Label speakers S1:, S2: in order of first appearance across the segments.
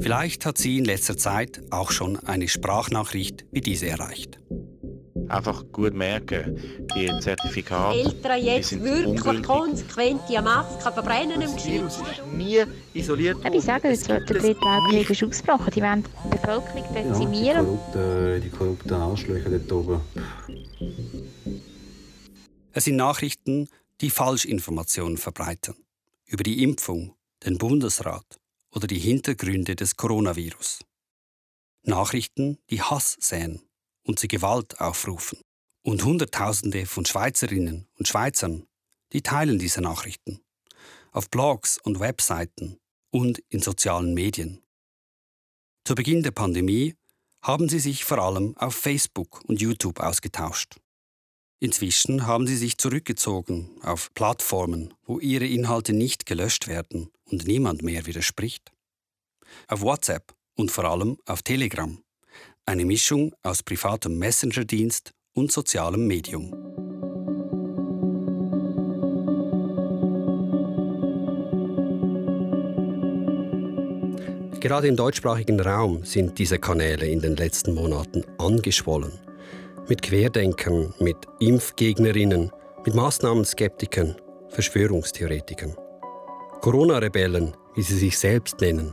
S1: Vielleicht hat sie in letzter Zeit auch schon eine Sprachnachricht wie diese erreicht.
S2: Einfach gut merken, die Zertifikate.
S3: Eltern jetzt
S2: die
S3: wirklich
S2: ungültig.
S3: konsequent die Maske verbrennen im
S2: ist nie isoliert
S4: ich sage, der zweite dritte Weltkrieg ist ausgebrochen. Die wollen die Bevölkerung
S5: Ja, die
S4: dezimieren.
S5: korrupten, die korrupten Arschlöcher dort oben.
S1: Es sind Nachrichten, die Falschinformationen verbreiten. Über die Impfung, den Bundesrat oder die Hintergründe des Coronavirus. Nachrichten, die Hass säen und zu Gewalt aufrufen. Und Hunderttausende von Schweizerinnen und Schweizern, die teilen diese Nachrichten. Auf Blogs und Webseiten und in sozialen Medien. Zu Beginn der Pandemie haben sie sich vor allem auf Facebook und YouTube ausgetauscht. Inzwischen haben sie sich zurückgezogen auf Plattformen, wo ihre Inhalte nicht gelöscht werden und niemand mehr widerspricht. Auf WhatsApp und vor allem auf Telegram. Eine Mischung aus privatem Messenger-Dienst und sozialem Medium. Gerade im deutschsprachigen Raum sind diese Kanäle in den letzten Monaten angeschwollen. Mit Querdenkern, mit Impfgegnerinnen, mit Maßnahmenskeptikern, Verschwörungstheoretikern. Corona-Rebellen, wie sie sich selbst nennen.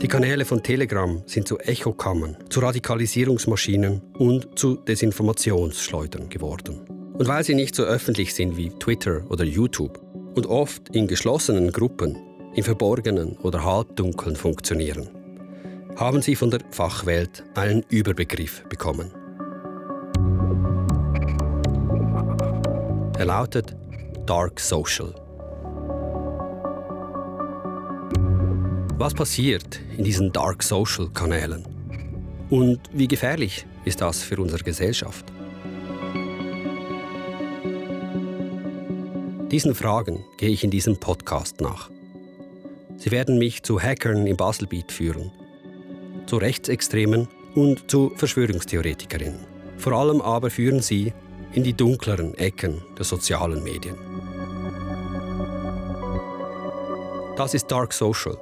S1: Die Kanäle von Telegram sind zu Echokammern, zu Radikalisierungsmaschinen und zu Desinformationsschleudern geworden. Und weil sie nicht so öffentlich sind wie Twitter oder YouTube und oft in geschlossenen Gruppen, im Verborgenen oder Halbdunkeln funktionieren, haben sie von der Fachwelt einen Überbegriff bekommen. Er lautet Dark Social. Was passiert in diesen Dark Social Kanälen? Und wie gefährlich ist das für unsere Gesellschaft? Diesen Fragen gehe ich in diesem Podcast nach. Sie werden mich zu Hackern im Baselbiet führen, zu Rechtsextremen und zu Verschwörungstheoretikerinnen. Vor allem aber führen sie in die dunkleren Ecken der sozialen Medien. Das ist Dark Social,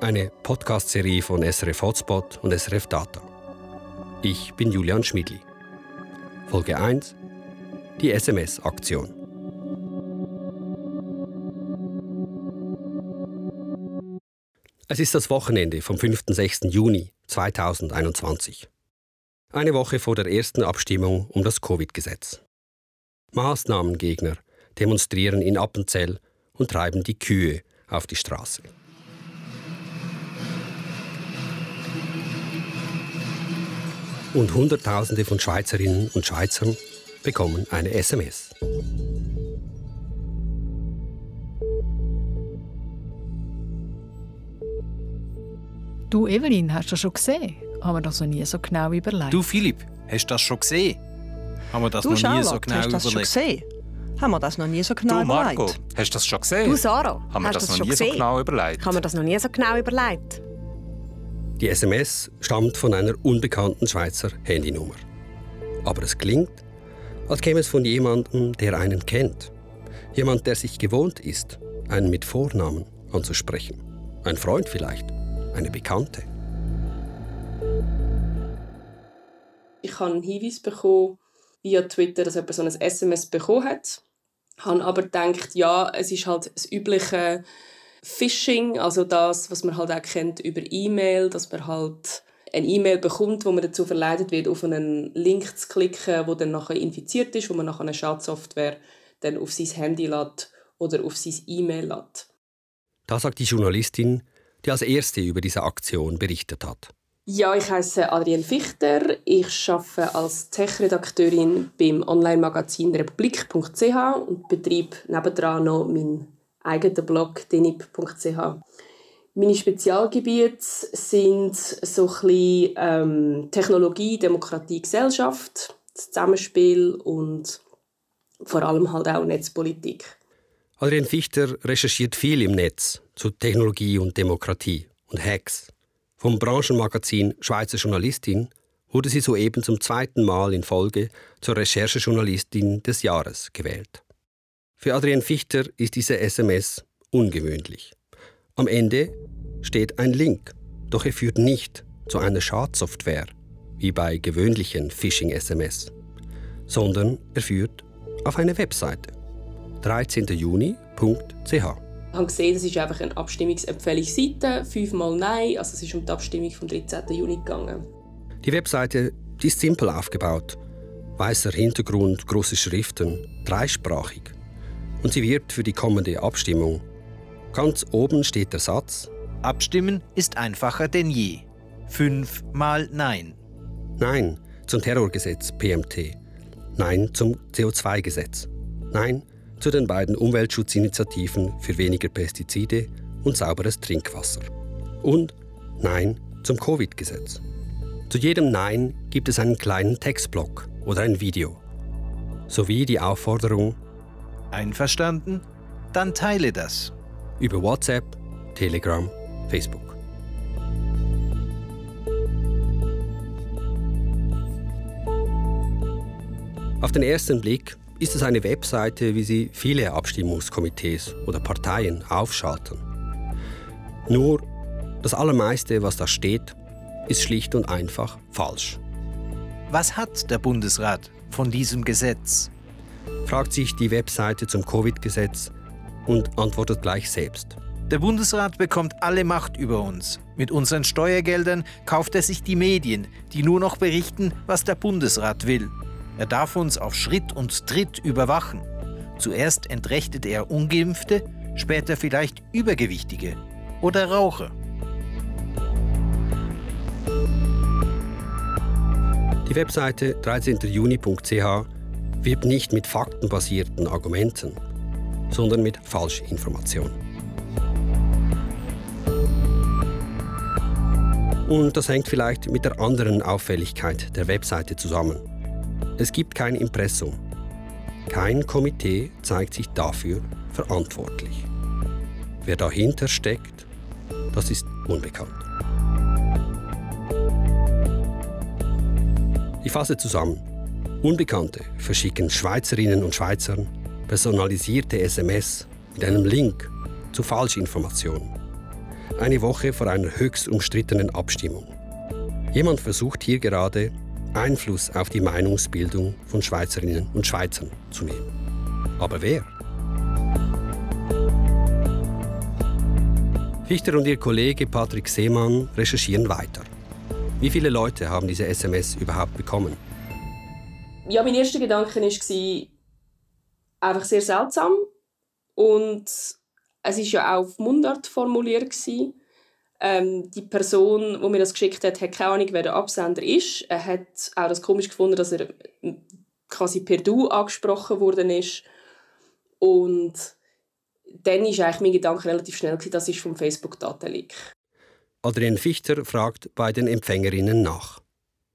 S1: eine Podcast-Serie von SRF Hotspot und SRF Data. Ich bin Julian Schmidli. Folge 1: Die SMS-Aktion. Es ist das Wochenende vom 5. 6. Juni 2021. Eine Woche vor der ersten Abstimmung um das Covid-Gesetz. Maßnahmengegner demonstrieren in Appenzell und treiben die Kühe auf die Straße. Und Hunderttausende von Schweizerinnen und Schweizern bekommen eine SMS.
S6: Du, Evelyn, hast du das schon gesehen? Haben wir das noch nie so genau überlegt?
S7: Du Philipp, hast du das schon gesehen? Haben wir das
S8: Du
S7: noch nie
S8: Charlotte,
S7: so genau
S8: hast du das schon
S7: überlegt?
S8: gesehen? Haben wir das noch nie so genau
S9: Du Marco,
S8: überlegt?
S9: hast du das schon gesehen?
S10: Du Sarah,
S9: Haben wir
S10: hast
S9: das,
S10: das
S9: noch
S10: schon
S9: nie so
S10: gesehen?
S9: genau überlegt?
S10: Ich habe mir das noch nie so genau überlegt.
S1: Die SMS stammt von einer unbekannten Schweizer Handynummer. Aber es klingt, als käme es von jemandem, der einen kennt. Jemand, der sich gewohnt ist, einen mit Vornamen anzusprechen. Ein Freund vielleicht, eine Bekannte.
S11: Ich habe einen Hinweis bekommen via Twitter, dass jemand so ein SMS bekommen hat. Habe aber gedacht, ja, es ist halt das übliche Phishing, also das, was man halt auch kennt über E-Mail, dass man halt eine E-Mail bekommt, wo man dazu verleitet wird, auf einen Link zu klicken, wo dann nachher infiziert ist, wo man nachher eine Schadsoftware dann auf sein Handy lädt oder auf sein E-Mail lädt.
S1: Da sagt die Journalistin, die als erste über diese Aktion berichtet hat.
S11: Ja, ich heiße Adrienne Fichter. Ich arbeite als Tech-Redakteurin beim Online-Magazin republik.ch und betreibe nebendran noch meinen eigenen Blog denip.ch. Meine Spezialgebiete sind so ein bisschen, ähm, Technologie, Demokratie, Gesellschaft, das Zusammenspiel und vor allem halt auch Netzpolitik.
S1: Adrian Fichter recherchiert viel im Netz zu Technologie und Demokratie und Hacks. Vom Branchenmagazin Schweizer Journalistin wurde sie soeben zum zweiten Mal in Folge zur Recherchejournalistin des Jahres gewählt. Für Adrian Fichter ist diese SMS ungewöhnlich. Am Ende steht ein Link, doch er führt nicht zu einer Schadsoftware, wie bei gewöhnlichen Phishing-SMS, sondern er führt auf eine Webseite 13.juni.ch.
S11: Ich habe gesehen, das ist einfach eine Abstimmungsempfehlungsseite, fünfmal Nein, also es ist um die Abstimmung vom 13. Juni gegangen.
S1: Die Webseite die ist simpel aufgebaut. Weißer Hintergrund, große Schriften, dreisprachig. Und sie wirbt für die kommende Abstimmung. Ganz oben steht der Satz:
S7: Abstimmen ist einfacher denn je. Fünfmal Nein.
S1: Nein zum Terrorgesetz PMT. Nein zum CO2-Gesetz. Nein zu den beiden Umweltschutzinitiativen für weniger Pestizide und sauberes Trinkwasser. Und Nein zum Covid-Gesetz. Zu jedem Nein gibt es einen kleinen Textblock oder ein Video. Sowie die Aufforderung
S7: Einverstanden? Dann teile das.
S1: über WhatsApp, Telegram, Facebook. Auf den ersten Blick ist es eine Webseite, wie sie viele Abstimmungskomitees oder Parteien aufschalten. Nur das Allermeiste, was da steht, ist schlicht und einfach falsch.
S7: Was hat der Bundesrat von diesem Gesetz?
S1: Fragt sich die Webseite zum Covid-Gesetz und antwortet gleich selbst.
S7: Der Bundesrat bekommt alle Macht über uns. Mit unseren Steuergeldern kauft er sich die Medien, die nur noch berichten, was der Bundesrat will. Er darf uns auf Schritt und Tritt überwachen. Zuerst entrechtet er ungeimpfte, später vielleicht Übergewichtige oder Raucher.
S1: Die Webseite 13.juni.ch wirbt nicht mit faktenbasierten Argumenten, sondern mit Falschinformation. Und das hängt vielleicht mit der anderen Auffälligkeit der Webseite zusammen. Es gibt kein Impressum. Kein Komitee zeigt sich dafür verantwortlich. Wer dahinter steckt, das ist unbekannt. Ich fasse zusammen. Unbekannte verschicken Schweizerinnen und Schweizern personalisierte SMS mit einem Link zu Falschinformationen. Eine Woche vor einer höchst umstrittenen Abstimmung. Jemand versucht hier gerade, Einfluss auf die Meinungsbildung von Schweizerinnen und Schweizern zu nehmen. Aber wer? Fichter und ihr Kollege Patrick Seemann recherchieren weiter. Wie viele Leute haben diese SMS überhaupt bekommen?
S11: Ja, mein erster Gedanke war einfach sehr seltsam. Und es war ja auch auf Mundart formuliert. Ähm, die Person, die mir das geschickt hat, hat keine Ahnung, wer der Absender ist. Er hat auch das komisch gefunden, dass er quasi per Du angesprochen worden ist. Und dann war eigentlich mein Gedanke relativ schnell, das ist vom Facebook-Datenleak.
S1: Adrian Fichter fragt bei den Empfängerinnen nach.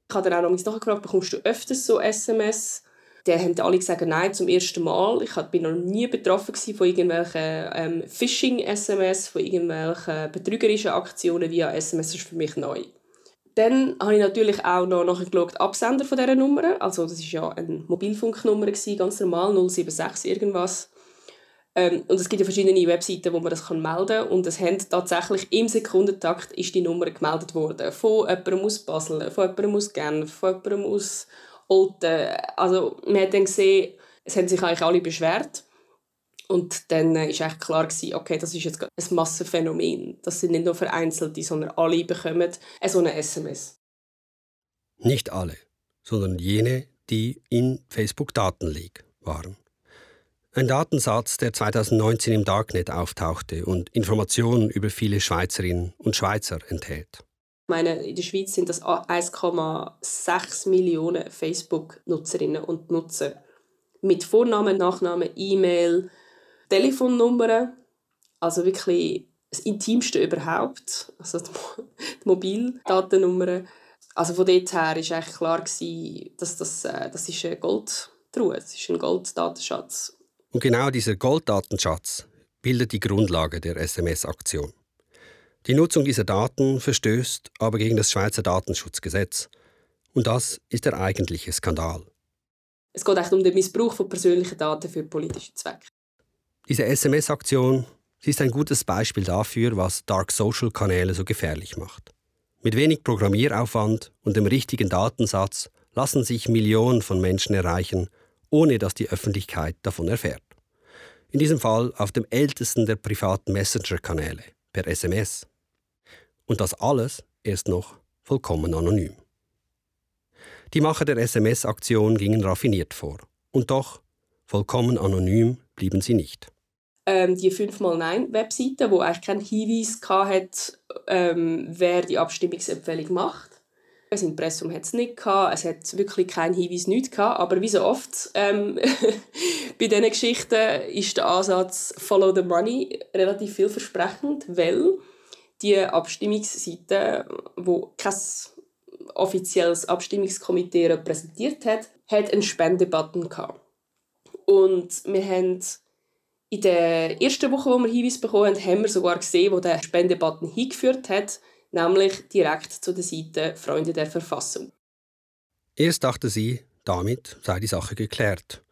S11: Ich habe dann auch noch nachgefragt, bekommst du öfters so SMS? Dann haben alle gesagt, nein, zum ersten Mal. Ich war noch nie betroffen von irgendwelchen ähm, Phishing-SMS, von irgendwelchen betrügerischen Aktionen via SMS. Das ist für mich neu. Dann habe ich natürlich auch noch nachgeschaut, Absender von dieser Nummer. Also das war ja eine Mobilfunknummer, ganz normal, 076 irgendwas. Ähm, und es gibt ja verschiedene Webseiten, wo man das melden kann. Und es haben tatsächlich im Sekundentakt ist die Nummer gemeldet worden. Von jemandem aus Basel, von jemandem aus Genf, von jemandem aus Olten. Also man hat dann gesehen, es haben sich eigentlich alle beschwert. Und dann eigentlich klar, gewesen, okay, das ist jetzt ein Massenphänomen. Das sind nicht nur Vereinzelte, sondern alle bekommen so eine SMS.
S1: Nicht alle, sondern jene, die in Facebook-Datenleak waren. Ein Datensatz, der 2019 im Darknet auftauchte und Informationen über viele Schweizerinnen und Schweizer enthält.
S11: Meine, in der Schweiz sind das 1,6 Millionen Facebook-Nutzerinnen und Nutzer. Mit Vornamen, Nachnamen, E-Mail, Telefonnummern. Also wirklich das Intimste überhaupt. Also die Mobildatennummern. Also von dort her war eigentlich klar, dass das, äh, das ist eine Goldtruhe, das ist ein Golddatenschatz.
S1: Und genau dieser Golddatenschatz bildet die Grundlage der SMS-Aktion. Die Nutzung dieser Daten verstößt aber gegen das Schweizer Datenschutzgesetz. Und das ist der eigentliche Skandal.
S11: Es geht echt um den Missbrauch von persönlichen Daten für politische Zwecke.
S1: Diese SMS-Aktion ist ein gutes Beispiel dafür, was Dark Social Kanäle so gefährlich macht. Mit wenig Programmieraufwand und dem richtigen Datensatz lassen sich Millionen von Menschen erreichen, ohne dass die Öffentlichkeit davon erfährt. In diesem Fall auf dem ältesten der privaten Messenger-Kanäle, per SMS. Und das alles erst noch vollkommen anonym. Die Macher der SMS-Aktion gingen raffiniert vor. Und doch, vollkommen anonym blieben sie nicht
S11: ähm, die 5x9-Webseite, wo eigentlich keinen Hinweis hatte, ähm, wer die Abstimmungsempfehlung macht. Das Impressum hat es nicht gehabt, es hat wirklich keinen Hinweis, nichts gehabt. Aber wie so oft ähm, bei diesen Geschichten ist der Ansatz Follow the Money relativ vielversprechend, weil die Abstimmungsseite, wo kein offizielles Abstimmungskomitee repräsentiert hat, hat einen Spendebutton gehabt. Und wir haben in der ersten Woche, wo wir Hinweis bekommen haben, haben wir sogar gesehen, wo der Spendebutton hingeführt hat, nämlich direkt zu der Seite Freunde der Verfassung.
S1: Erst dachte sie, damit sei die Sache geklärt.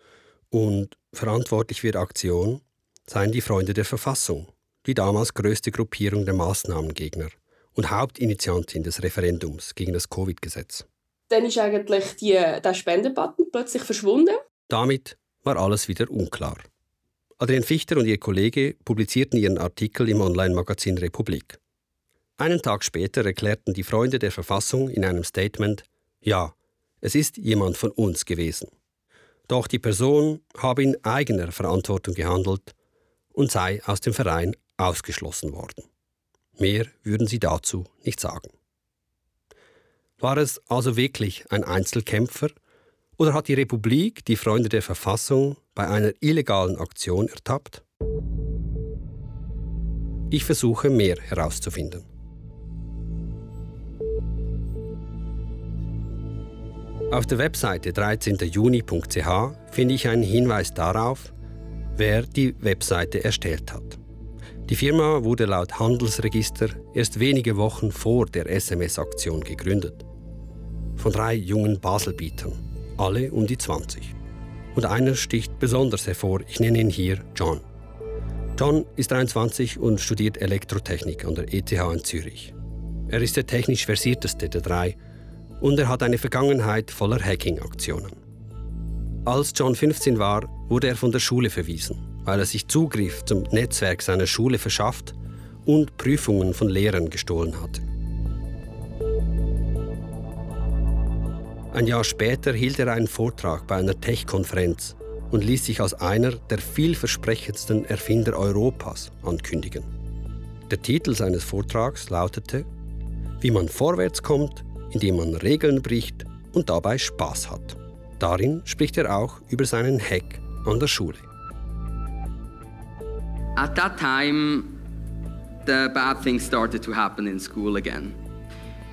S1: Und verantwortlich für die Aktion seien die Freunde der Verfassung, die damals größte Gruppierung der Maßnahmengegner und Hauptinitiantin des Referendums gegen das Covid-Gesetz.
S11: Dann ist eigentlich die, der Spendebutton plötzlich verschwunden.
S1: Damit war alles wieder unklar. Adrian Fichter und ihr Kollege publizierten ihren Artikel im Online-Magazin Republik. Einen Tag später erklärten die Freunde der Verfassung in einem Statement, ja, es ist jemand von uns gewesen. Doch die Person habe in eigener Verantwortung gehandelt und sei aus dem Verein ausgeschlossen worden. Mehr würden sie dazu nicht sagen. War es also wirklich ein Einzelkämpfer oder hat die Republik die Freunde der Verfassung bei einer illegalen Aktion ertappt? Ich versuche mehr herauszufinden. Auf der Webseite 13.juni.ch finde ich einen Hinweis darauf, wer die Webseite erstellt hat. Die Firma wurde laut Handelsregister erst wenige Wochen vor der SMS-Aktion gegründet. Von drei jungen Baselbietern, alle um die 20. Und einer sticht besonders hervor, ich nenne ihn hier John. John ist 23 und studiert Elektrotechnik an der ETH in Zürich. Er ist der technisch versierteste der drei und er hat eine Vergangenheit voller Hacking-Aktionen. Als John 15 war, wurde er von der Schule verwiesen, weil er sich Zugriff zum Netzwerk seiner Schule verschafft und Prüfungen von Lehrern gestohlen hatte. Ein Jahr später hielt er einen Vortrag bei einer Tech-Konferenz und ließ sich als einer der vielversprechendsten Erfinder Europas ankündigen. Der Titel seines Vortrags lautete Wie man vorwärts kommt, indem man Regeln bricht und dabei Spaß hat. Darin spricht er auch über seinen Hack an der Schule.
S9: At that time, the bad things started to happen in school again.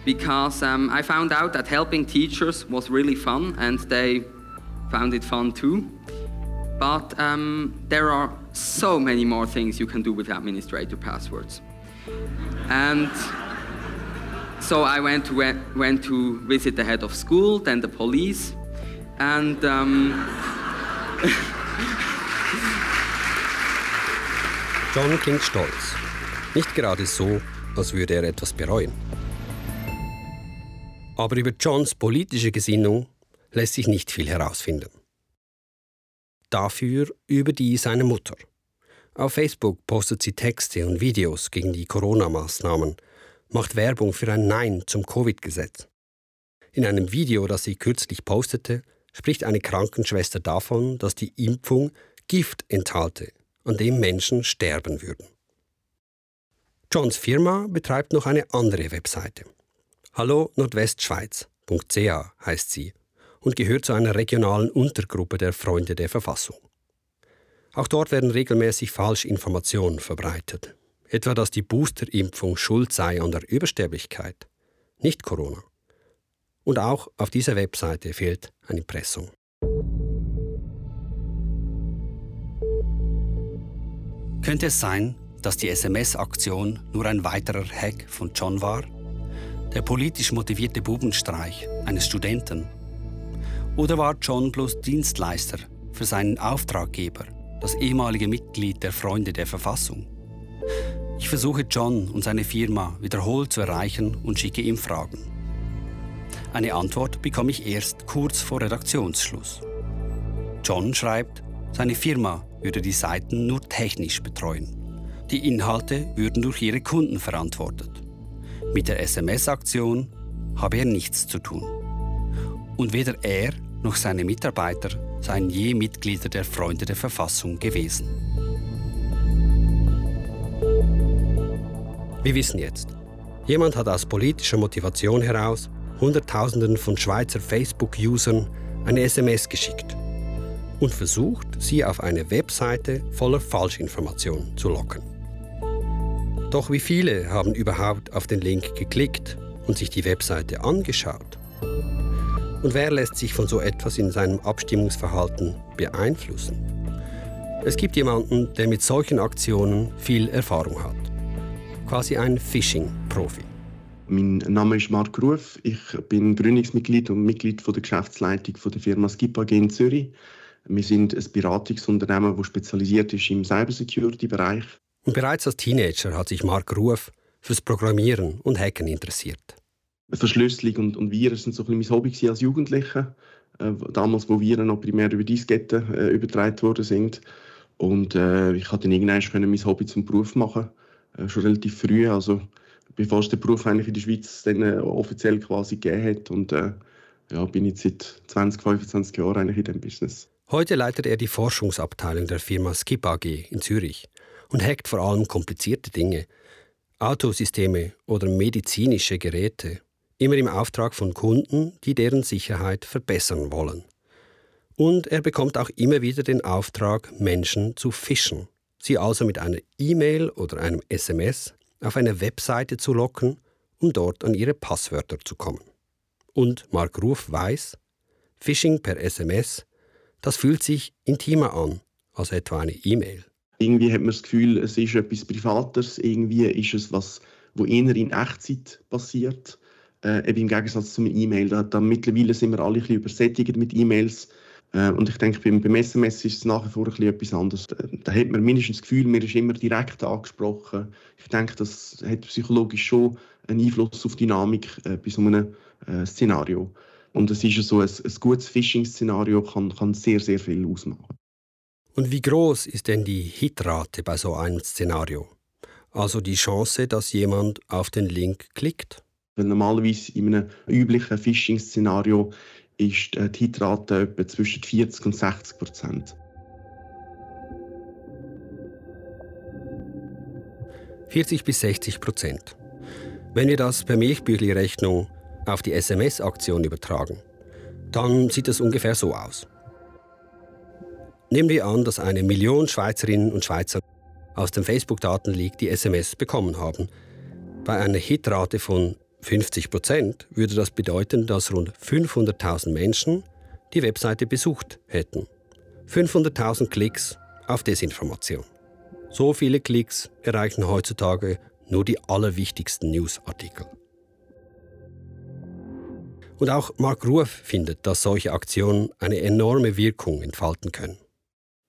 S9: Because um, I found out that helping teachers was really fun and they found it fun too. But um, there are so many more things you can do with administrator passwords. And so I went to, went to visit the head of school, then the police, and um
S1: John klingt stolz. Nicht gerade so, als würde er etwas bereuen. Aber über Johns politische Gesinnung lässt sich nicht viel herausfinden. Dafür über die seiner Mutter. Auf Facebook postet sie Texte und Videos gegen die Corona-Maßnahmen, macht Werbung für ein Nein zum Covid-Gesetz. In einem Video, das sie kürzlich postete, spricht eine Krankenschwester davon, dass die Impfung Gift enthalte, an dem Menschen sterben würden. Johns Firma betreibt noch eine andere Webseite. Hallo Nordwestschweiz.ca heißt sie und gehört zu einer regionalen Untergruppe der Freunde der Verfassung. Auch dort werden regelmäßig Falschinformationen verbreitet, etwa dass die Boosterimpfung schuld sei an der Übersterblichkeit, nicht Corona. Und auch auf dieser Webseite fehlt ein Impressum. Könnte es sein, dass die SMS-Aktion nur ein weiterer Hack von John war? Der politisch motivierte Bubenstreich eines Studenten? Oder war John bloß Dienstleister für seinen Auftraggeber, das ehemalige Mitglied der Freunde der Verfassung? Ich versuche John und seine Firma wiederholt zu erreichen und schicke ihm Fragen. Eine Antwort bekomme ich erst kurz vor Redaktionsschluss. John schreibt, seine Firma würde die Seiten nur technisch betreuen. Die Inhalte würden durch ihre Kunden verantwortet. Mit der SMS-Aktion habe er nichts zu tun. Und weder er noch seine Mitarbeiter seien je Mitglieder der Freunde der Verfassung gewesen. Wir wissen jetzt, jemand hat aus politischer Motivation heraus Hunderttausenden von Schweizer Facebook-Usern eine SMS geschickt und versucht, sie auf eine Webseite voller Falschinformationen zu locken. Doch wie viele haben überhaupt auf den Link geklickt und sich die Webseite angeschaut? Und wer lässt sich von so etwas in seinem Abstimmungsverhalten beeinflussen? Es gibt jemanden, der mit solchen Aktionen viel Erfahrung hat. Quasi ein Phishing-Profi.
S12: Mein Name ist Marc Ruf. Ich bin Gründungsmitglied und Mitglied der Geschäftsleitung der Firma Skip AG in Zürich. Wir sind ein Beratungsunternehmen, das spezialisiert ist im Cybersecurity-Bereich.
S1: Und bereits als Teenager hat sich Marc Ruf fürs Programmieren und Hacken interessiert.
S12: Verschlüsselung und, und Viren sind so ein bisschen mein Hobby als Jugendlicher. Äh, damals, wo Viren noch primär über Disketten äh, übertragen worden sind. Und äh, ich konnte dann irgendwann mein Hobby zum Beruf machen, äh, schon relativ früh. Also bevor es den Beruf eigentlich in der Schweiz dann äh, offiziell quasi gegeben hat. Und äh, ja, bin jetzt seit 20, 25 Jahren eigentlich in diesem Business.
S1: Heute leitet er die Forschungsabteilung der Firma Skip AG in Zürich und hackt vor allem komplizierte Dinge, Autosysteme oder medizinische Geräte, immer im Auftrag von Kunden, die deren Sicherheit verbessern wollen. Und er bekommt auch immer wieder den Auftrag, Menschen zu fischen, sie also mit einer E-Mail oder einem SMS auf eine Webseite zu locken, um dort an ihre Passwörter zu kommen. Und Mark Ruf weiß, Phishing per SMS das fühlt sich intimer an als etwa eine E-Mail.
S12: Irgendwie hat man das Gefühl, es ist etwas Privates, irgendwie ist es was, wo eher in Echtzeit passiert. Äh, eben im Gegensatz zu einer E-Mail. Da, da, mittlerweile sind wir alle ein übersättigt mit E-Mails. Äh, und ich denke, beim, beim SMS ist es nach wie vor ein etwas anderes. Da, da hat man mindestens das Gefühl, mir ist immer direkt angesprochen. Ich denke, das hat psychologisch schon einen Einfluss auf die Dynamik äh, bei so einem äh, Szenario. Und es ist ja so, ein, ein gutes Phishing-Szenario kann, kann sehr, sehr viel ausmachen.
S1: Und wie groß ist denn die Hitrate bei so einem Szenario? Also die Chance, dass jemand auf den Link klickt?
S12: Weil normalerweise in einem üblichen Phishing-Szenario ist die Hitrate etwa zwischen 40 und 60 Prozent.
S1: »40 bis 60 Prozent. Wenn wir das per Milchbüchli-Rechnung auf die SMS-Aktion übertragen, dann sieht es ungefähr so aus. Nehmen wir an, dass eine Million Schweizerinnen und Schweizer aus dem Facebook-Datenleak die SMS bekommen haben. Bei einer Hitrate von 50 Prozent würde das bedeuten, dass rund 500.000 Menschen die Webseite besucht hätten. 500.000 Klicks auf Desinformation. So viele Klicks erreichen heutzutage nur die allerwichtigsten Newsartikel. Und auch Mark Ruf findet, dass solche Aktionen eine enorme Wirkung entfalten können.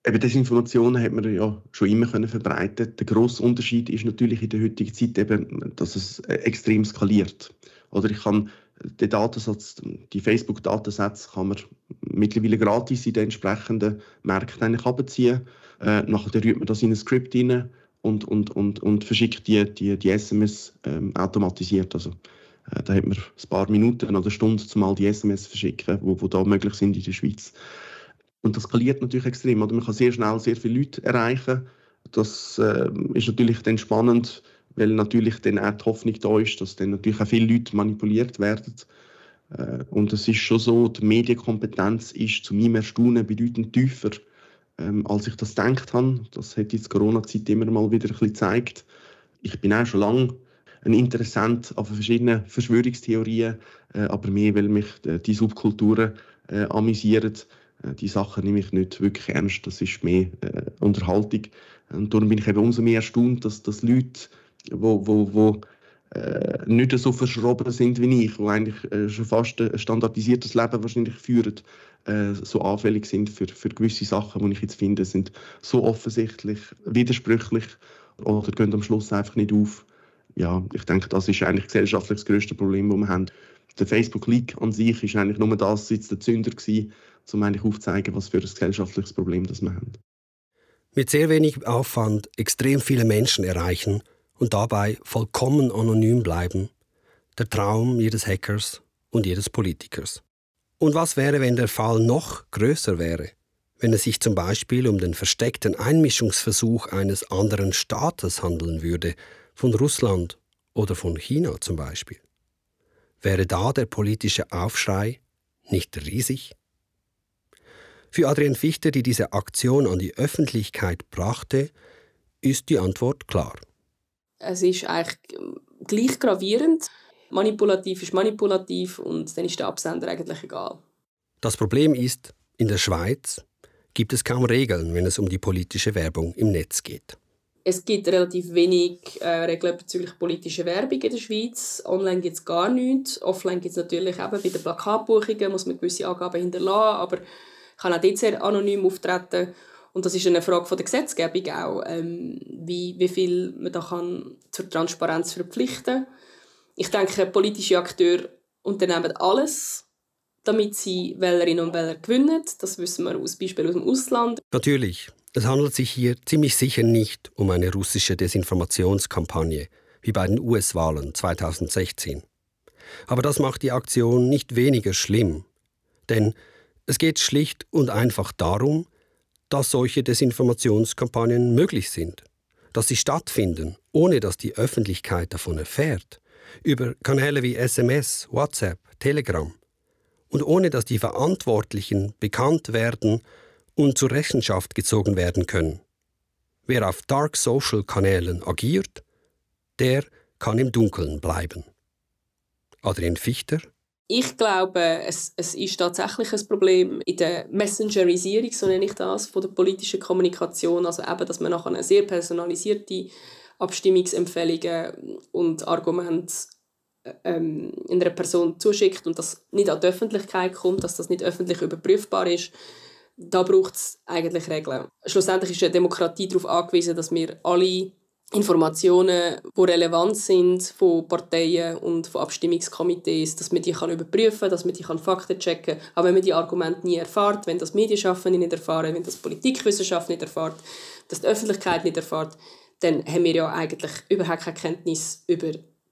S12: Eben Desinformationen hat man ja schon immer können verbreiten. Der grosse Unterschied ist natürlich in der heutigen Zeit eben, dass es äh, extrem skaliert. Oder ich kann den Datensatz, die Facebook-Datensätze kann man mittlerweile gratis in den entsprechenden Märkten eigentlich abziehen. Äh, nachher rührt man das in ein Skript rein und, und, und, und verschickt die, die, die SMS ähm, automatisiert. Also da hat man ein paar Minuten oder Stunden, um all die SMS zu verschicken, die da möglich sind in der Schweiz. Und das skaliert natürlich extrem. Oder? Man kann sehr schnell sehr viele Leute erreichen. Das äh, ist natürlich dann spannend, weil natürlich dann auch die Hoffnung da ist, dass dann natürlich auch viele Leute manipuliert werden. Äh, und es ist schon so, die Medienkompetenz ist zu meinem Erstaunen bedeutend tiefer, ähm, als ich das gedacht habe. Das hat jetzt die Corona-Zeit immer mal wieder ein bisschen gezeigt. Ich bin auch schon lange ein Interessent an verschiedenen Verschwörungstheorien, äh, aber mehr, weil mich äh, die Subkulturen äh, amüsieren. Äh, die Sachen nehme ich nicht wirklich ernst, das ist mehr äh, Unterhaltung. Und darum bin ich eben umso mehr erstaunt, dass, dass Leute, wo, wo, wo äh, nicht so verschroben sind wie ich, die eigentlich äh, schon fast ein standardisiertes Leben wahrscheinlich führen, so anfällig sind für, für gewisse Sachen, die ich jetzt finde, sind so offensichtlich widersprüchlich oder gehen am Schluss einfach nicht auf. Ja, ich denke, das ist eigentlich gesellschaftlich das grösste Problem, das wir haben. Der Facebook-Leak an sich ist eigentlich nur das jetzt der Zünder gewesen, um eigentlich aufzuzeigen, was für ein gesellschaftliches Problem das wir haben.
S1: Mit sehr wenig Aufwand extrem viele Menschen erreichen und dabei vollkommen anonym bleiben. Der Traum jedes Hackers und jedes Politikers. Und was wäre, wenn der Fall noch größer wäre? Wenn es sich zum Beispiel um den versteckten Einmischungsversuch eines anderen Staates handeln würde, von Russland oder von China zum Beispiel. Wäre da der politische Aufschrei nicht riesig? Für Adrian Fichter, die diese Aktion an die Öffentlichkeit brachte, ist die Antwort klar.
S11: Es ist eigentlich gleich gravierend. Manipulativ ist manipulativ und dann ist der Absender eigentlich egal.
S1: Das Problem ist, in der Schweiz gibt es kaum Regeln, wenn es um die politische Werbung im Netz geht.
S11: Es gibt relativ wenig äh, Regeln bezüglich politischer Werbung in der Schweiz. Online gibt es gar nichts. Offline gibt es natürlich eben bei den Plakatbuchungen, muss man gewisse Angaben hinterlassen, aber kann auch dort sehr anonym auftreten. Und das ist eine Frage von der Gesetzgebung auch, ähm, wie, wie viel man da kann zur Transparenz verpflichten kann. Ich denke, politische Akteure unternehmen alles, damit sie Wählerinnen und Wähler gewinnen. Das wissen wir aus Beispielen aus dem Ausland.
S1: Natürlich. Es handelt sich hier ziemlich sicher nicht um eine russische Desinformationskampagne, wie bei den US-Wahlen 2016. Aber das macht die Aktion nicht weniger schlimm. Denn es geht schlicht und einfach darum, dass solche Desinformationskampagnen möglich sind, dass sie stattfinden, ohne dass die Öffentlichkeit davon erfährt, über Kanäle wie SMS, WhatsApp, Telegram und ohne dass die Verantwortlichen bekannt werden und zur Rechenschaft gezogen werden können. Wer auf Dark Social Kanälen agiert, der kann im Dunkeln bleiben. Adrian Fichter
S11: ich glaube, es, es ist tatsächlich ein Problem in der Messengerisierung, so nenne ich das, von der politischen Kommunikation. Also eben, dass man nachher eine sehr personalisierte Abstimmungsempfehlungen und Argumente ähm, einer Person zuschickt und das nicht an die Öffentlichkeit kommt, dass das nicht öffentlich überprüfbar ist da braucht es eigentlich Regeln. Schlussendlich ist eine Demokratie darauf angewiesen, dass wir alle Informationen, die relevant sind von Parteien und von Abstimmungskomitees, dass man die kann überprüfen kann, dass man die kann Fakten checken kann. Aber wenn man die Argumente nie erfährt, wenn das Medienschaffende nicht erfahren, wenn das Politikwissenschaft nicht erfährt, dass die Öffentlichkeit nicht erfährt, dann haben wir ja eigentlich überhaupt keine Kenntnis über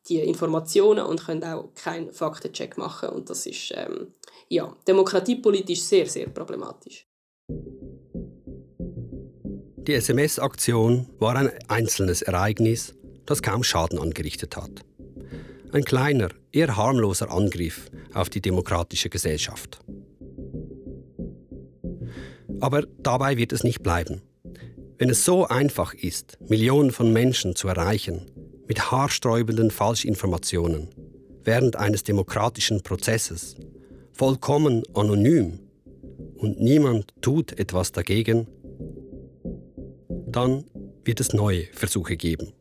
S11: die Informationen und können auch keinen Faktencheck machen. Und das ist ähm, ja, demokratiepolitisch sehr, sehr problematisch.
S1: Die SMS-Aktion war ein einzelnes Ereignis, das kaum Schaden angerichtet hat. Ein kleiner, eher harmloser Angriff auf die demokratische Gesellschaft. Aber dabei wird es nicht bleiben. Wenn es so einfach ist, Millionen von Menschen zu erreichen, mit haarsträubenden Falschinformationen, während eines demokratischen Prozesses, vollkommen anonym, und niemand tut etwas dagegen, dann wird es neue Versuche geben.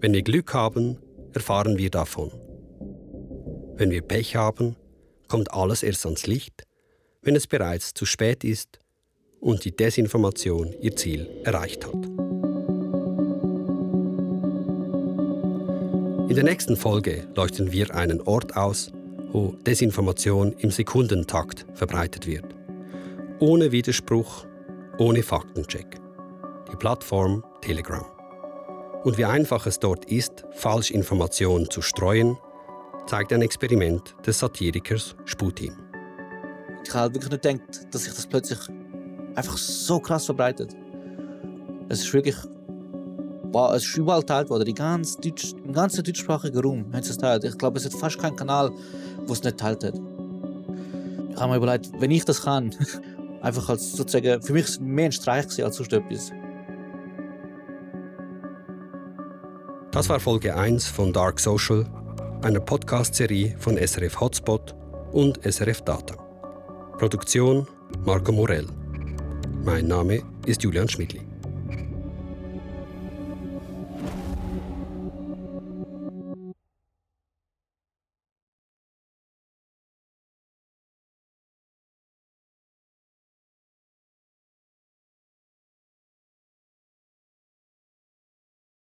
S1: Wenn wir Glück haben, erfahren wir davon. Wenn wir Pech haben, kommt alles erst ans Licht, wenn es bereits zu spät ist und die Desinformation ihr Ziel erreicht hat. In der nächsten Folge leuchten wir einen Ort aus, wo Desinformation im Sekundentakt verbreitet wird ohne Widerspruch, ohne Faktencheck. Die Plattform Telegram. Und wie einfach es dort ist, Falschinformationen zu streuen, zeigt ein Experiment des Satirikers Sputin.
S13: Ich habe wirklich nicht gedacht, dass sich das plötzlich einfach so krass verbreitet. Es ist wirklich. Wow, es ist überall geteilt worden. Die ganze Deutsch, Im ganzen deutschsprachigen Raum haben sie es geteilt. Ich glaube, es hat fast keinen Kanal, wo es nicht geteilt hat. Ich habe mir überlegt, wenn ich das kann, Einfach als sozusagen, für mich mehr ein Streich als sonst etwas.
S1: Das war Folge 1 von Dark Social, einer Podcast-Serie von SRF Hotspot und SRF Data. Produktion Marco Morell. Mein Name ist Julian Schmidli.